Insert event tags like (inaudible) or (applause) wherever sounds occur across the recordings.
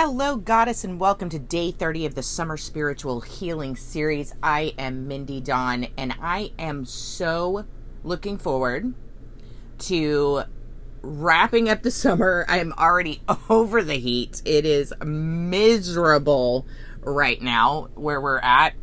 Hello, Goddess, and welcome to day 30 of the Summer Spiritual Healing Series. I am Mindy Dawn, and I am so looking forward to wrapping up the summer. I am already (laughs) over the heat. It is miserable right now where we're at.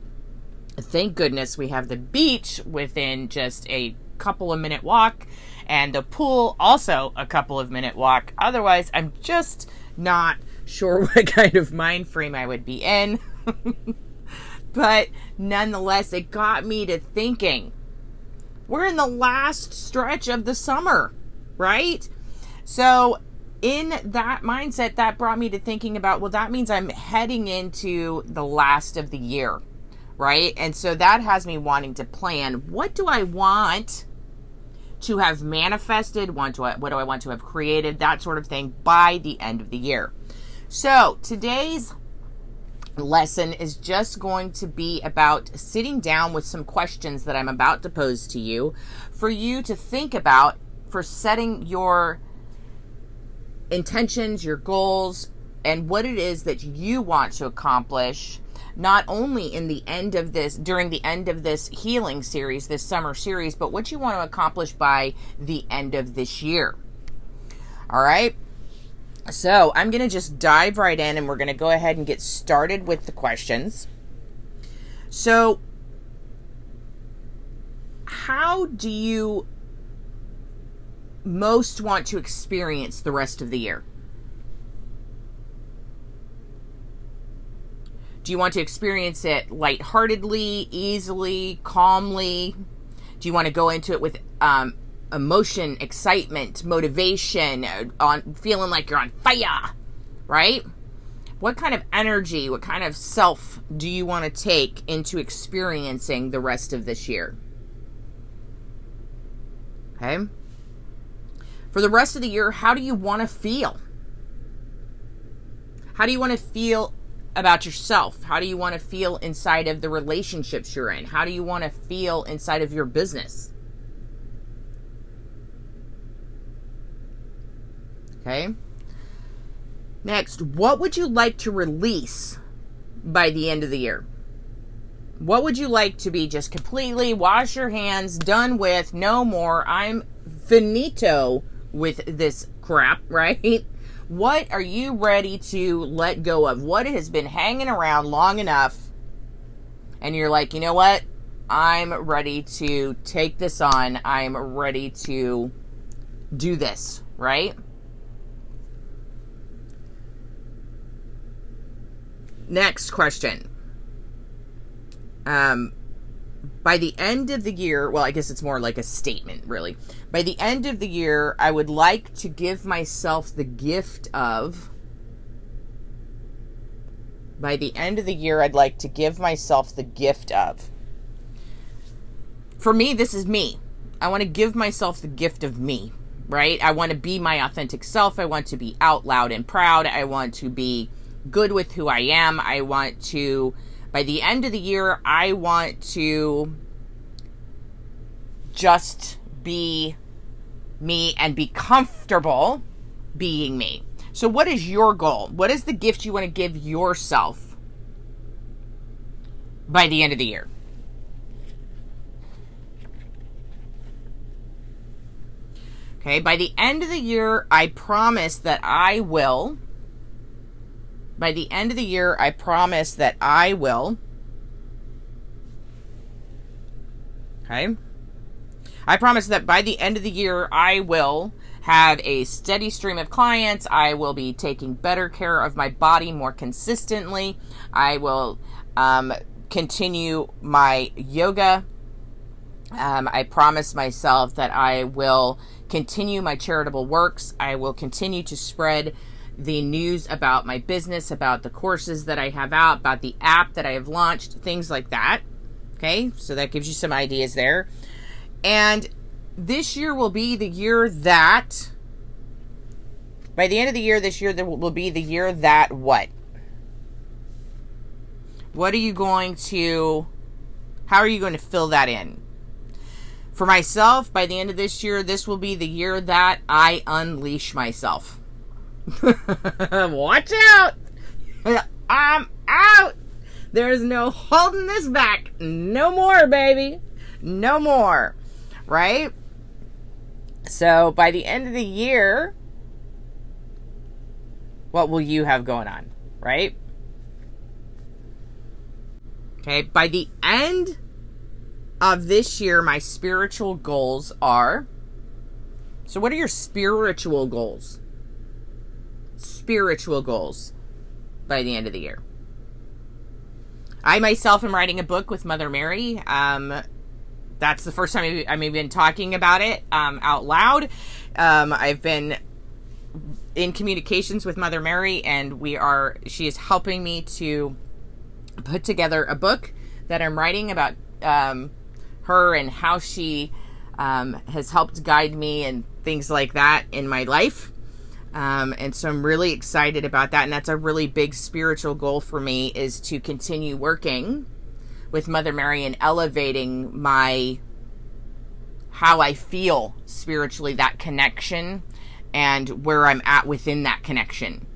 Thank goodness we have the beach within just a couple of minute walk and the pool also a couple of minute walk. Otherwise, I'm just not sure (laughs) what kind of mind frame I would be in. (laughs) but nonetheless, it got me to thinking. We're in the last stretch of the summer, right? So, in that mindset, that brought me to thinking about well, that means I'm heading into the last of the year, right? And so that has me wanting to plan what do I want to have manifested, what do I want to have created, that sort of thing by the end of the year. So, today's lesson is just going to be about sitting down with some questions that I'm about to pose to you for you to think about for setting your intentions, your goals, and what it is that you want to accomplish not only in the end of this during the end of this healing series this summer series but what you want to accomplish by the end of this year. All right so I'm going to just dive right in and we're going to go ahead and get started with the questions. So, how do you most want to experience the rest of the year? Do you want to experience it lightheartedly, easily, calmly? Do you want to go into it with um, emotion, excitement, motivation, uh, on feeling like you're on fire, right? What kind of energy, what kind of self do you want to take into experiencing the rest of this year? Okay? For the rest of the year, how do you want to feel? How do you want to feel about yourself? How do you want to feel inside of the relationships you're in? How do you want to feel inside of your business? Okay. Next, what would you like to release by the end of the year? What would you like to be just completely wash your hands, done with, no more? I'm finito with this crap, (laughs) right? What are you ready to let go of? What has been hanging around long enough? And you're like, you know what? I'm ready to take this on. I'm ready to do this, right? Next question. Um, by the end of the year, well, I guess it's more like a statement, really. By the end of the year, I would like to give myself the gift of. By the end of the year, I'd like to give myself the gift of. For me, this is me. I want to give myself the gift of me, right? I want to be my authentic self. I want to be out loud and proud. I want to be good with who I am. I want to, by the end of the year, I want to just be me and be comfortable being me. So, what is your goal? What is the gift you want to give yourself by the end of the year? Okay, by the end of the year, I promise that I will by the end of the year, I promise that I will. Okay. I promise that by the end of the year, I will have a steady stream of clients. I will be taking better care of my body more consistently. I will um, continue my yoga. Um, I promise myself that I will continue my charitable works. I will continue to spread the news about my business, about the courses that I have out, about the app that I have launched, things like that. Okay, so that gives you some ideas there. And this year will be the year that, by the end of the year, this year there will be the year that what? What are you going to, how are you going to fill that in? For myself, by the end of this year, this will be the year that I unleash myself. (laughs) Watch out! I'm out. There's no holding this back. No more, baby. No more. Right? So by the end of the year, what will you have going on? Right? Okay, by the end of this year, my spiritual goals are. So, what are your spiritual goals? Spiritual goals by the end of the year. I myself am writing a book with Mother Mary. Um, that's the first time I've even talking about it um, out loud. Um, I've been in communications with Mother Mary, and we are. She is helping me to put together a book that I'm writing about um, her and how she um, has helped guide me and things like that in my life. Um, and so I'm really excited about that. And that's a really big spiritual goal for me is to continue working with Mother Mary and elevating my how I feel spiritually, that connection, and where I'm at within that connection,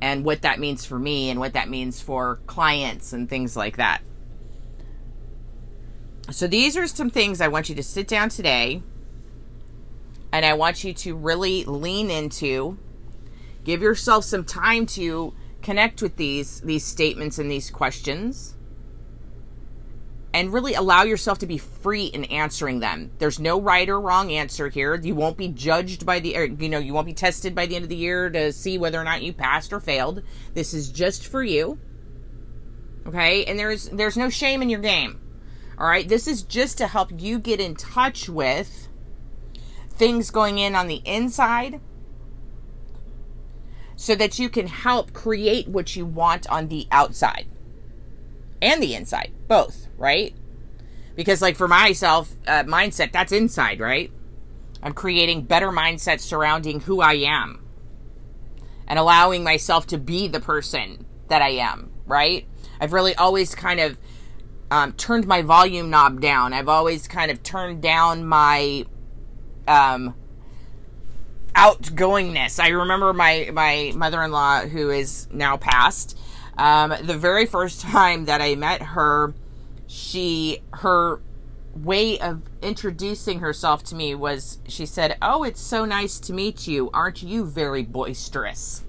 and what that means for me, and what that means for clients, and things like that. So, these are some things I want you to sit down today and I want you to really lean into, give yourself some time to connect with these these statements and these questions and really allow yourself to be free in answering them. There's no right or wrong answer here. You won't be judged by the, you know, you won't be tested by the end of the year to see whether or not you passed or failed. This is just for you. Okay? And there's there's no shame in your game. All right? This is just to help you get in touch with things going in on the inside so that you can help create what you want on the outside and the inside, both, right? Because, like, for myself, uh, mindset, that's inside, right? I'm creating better mindsets surrounding who I am and allowing myself to be the person that I am, right? I've really always kind of um, turned my volume knob down. I've always kind of turned down my um, outgoingness. I remember my my mother-in-law who is now passed. Um, the very first time that I met her, she her way of introducing herself to me was she said, "Oh, it's so nice to meet you. Aren't you very boisterous?"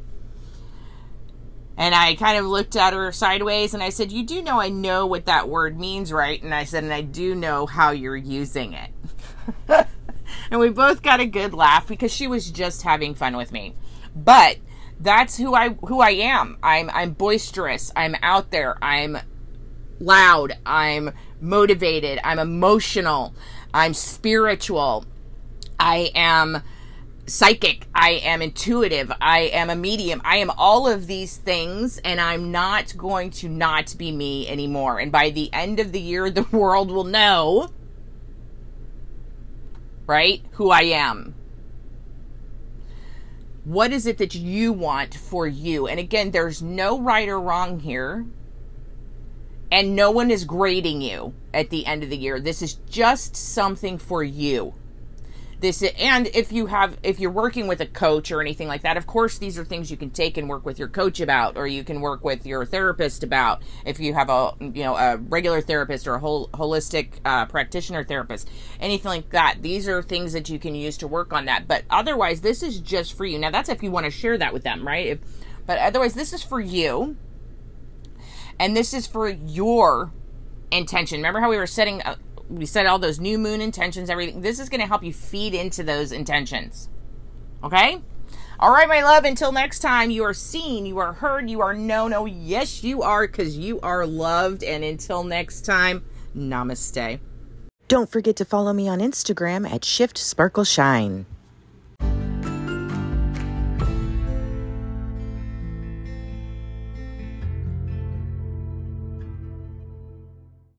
And I kind of looked at her sideways and I said, You do know I know what that word means, right? And I said, And I do know how you're using it. (laughs) and we both got a good laugh because she was just having fun with me. But that's who I who I am. I'm I'm boisterous. I'm out there. I'm loud. I'm motivated. I'm emotional. I'm spiritual. I am psychic. I am intuitive. I am a medium. I am all of these things, and I'm not going to not be me anymore. And by the end of the year, (laughs) the world will know right? Who I am. What is it that you want for you? And again, there's no right or wrong here. And no one is grading you at the end of the year. This is just something for you this and if you have if you're working with a coach or anything like that of course these are things you can take and work with your coach about or you can work with your therapist about. If you have a you know a regular therapist or a whole holistic uh, practitioner therapist anything like that these are things that you can use to work on that. But otherwise this is just for you. Now that's if you want to share that with them right? If, but otherwise this is for you and this is for your intention. Remember how we were setting uh, we set all those new moon intentions, everything. This is going to help you feed into those intentions. Okay? All right, my love, until next time, you are seen, you are heard, you are known. Oh, yes, you are, because you are loved. And until next time, namaste. Don't forget to follow me on Instagram at Shift Sparkle Shine.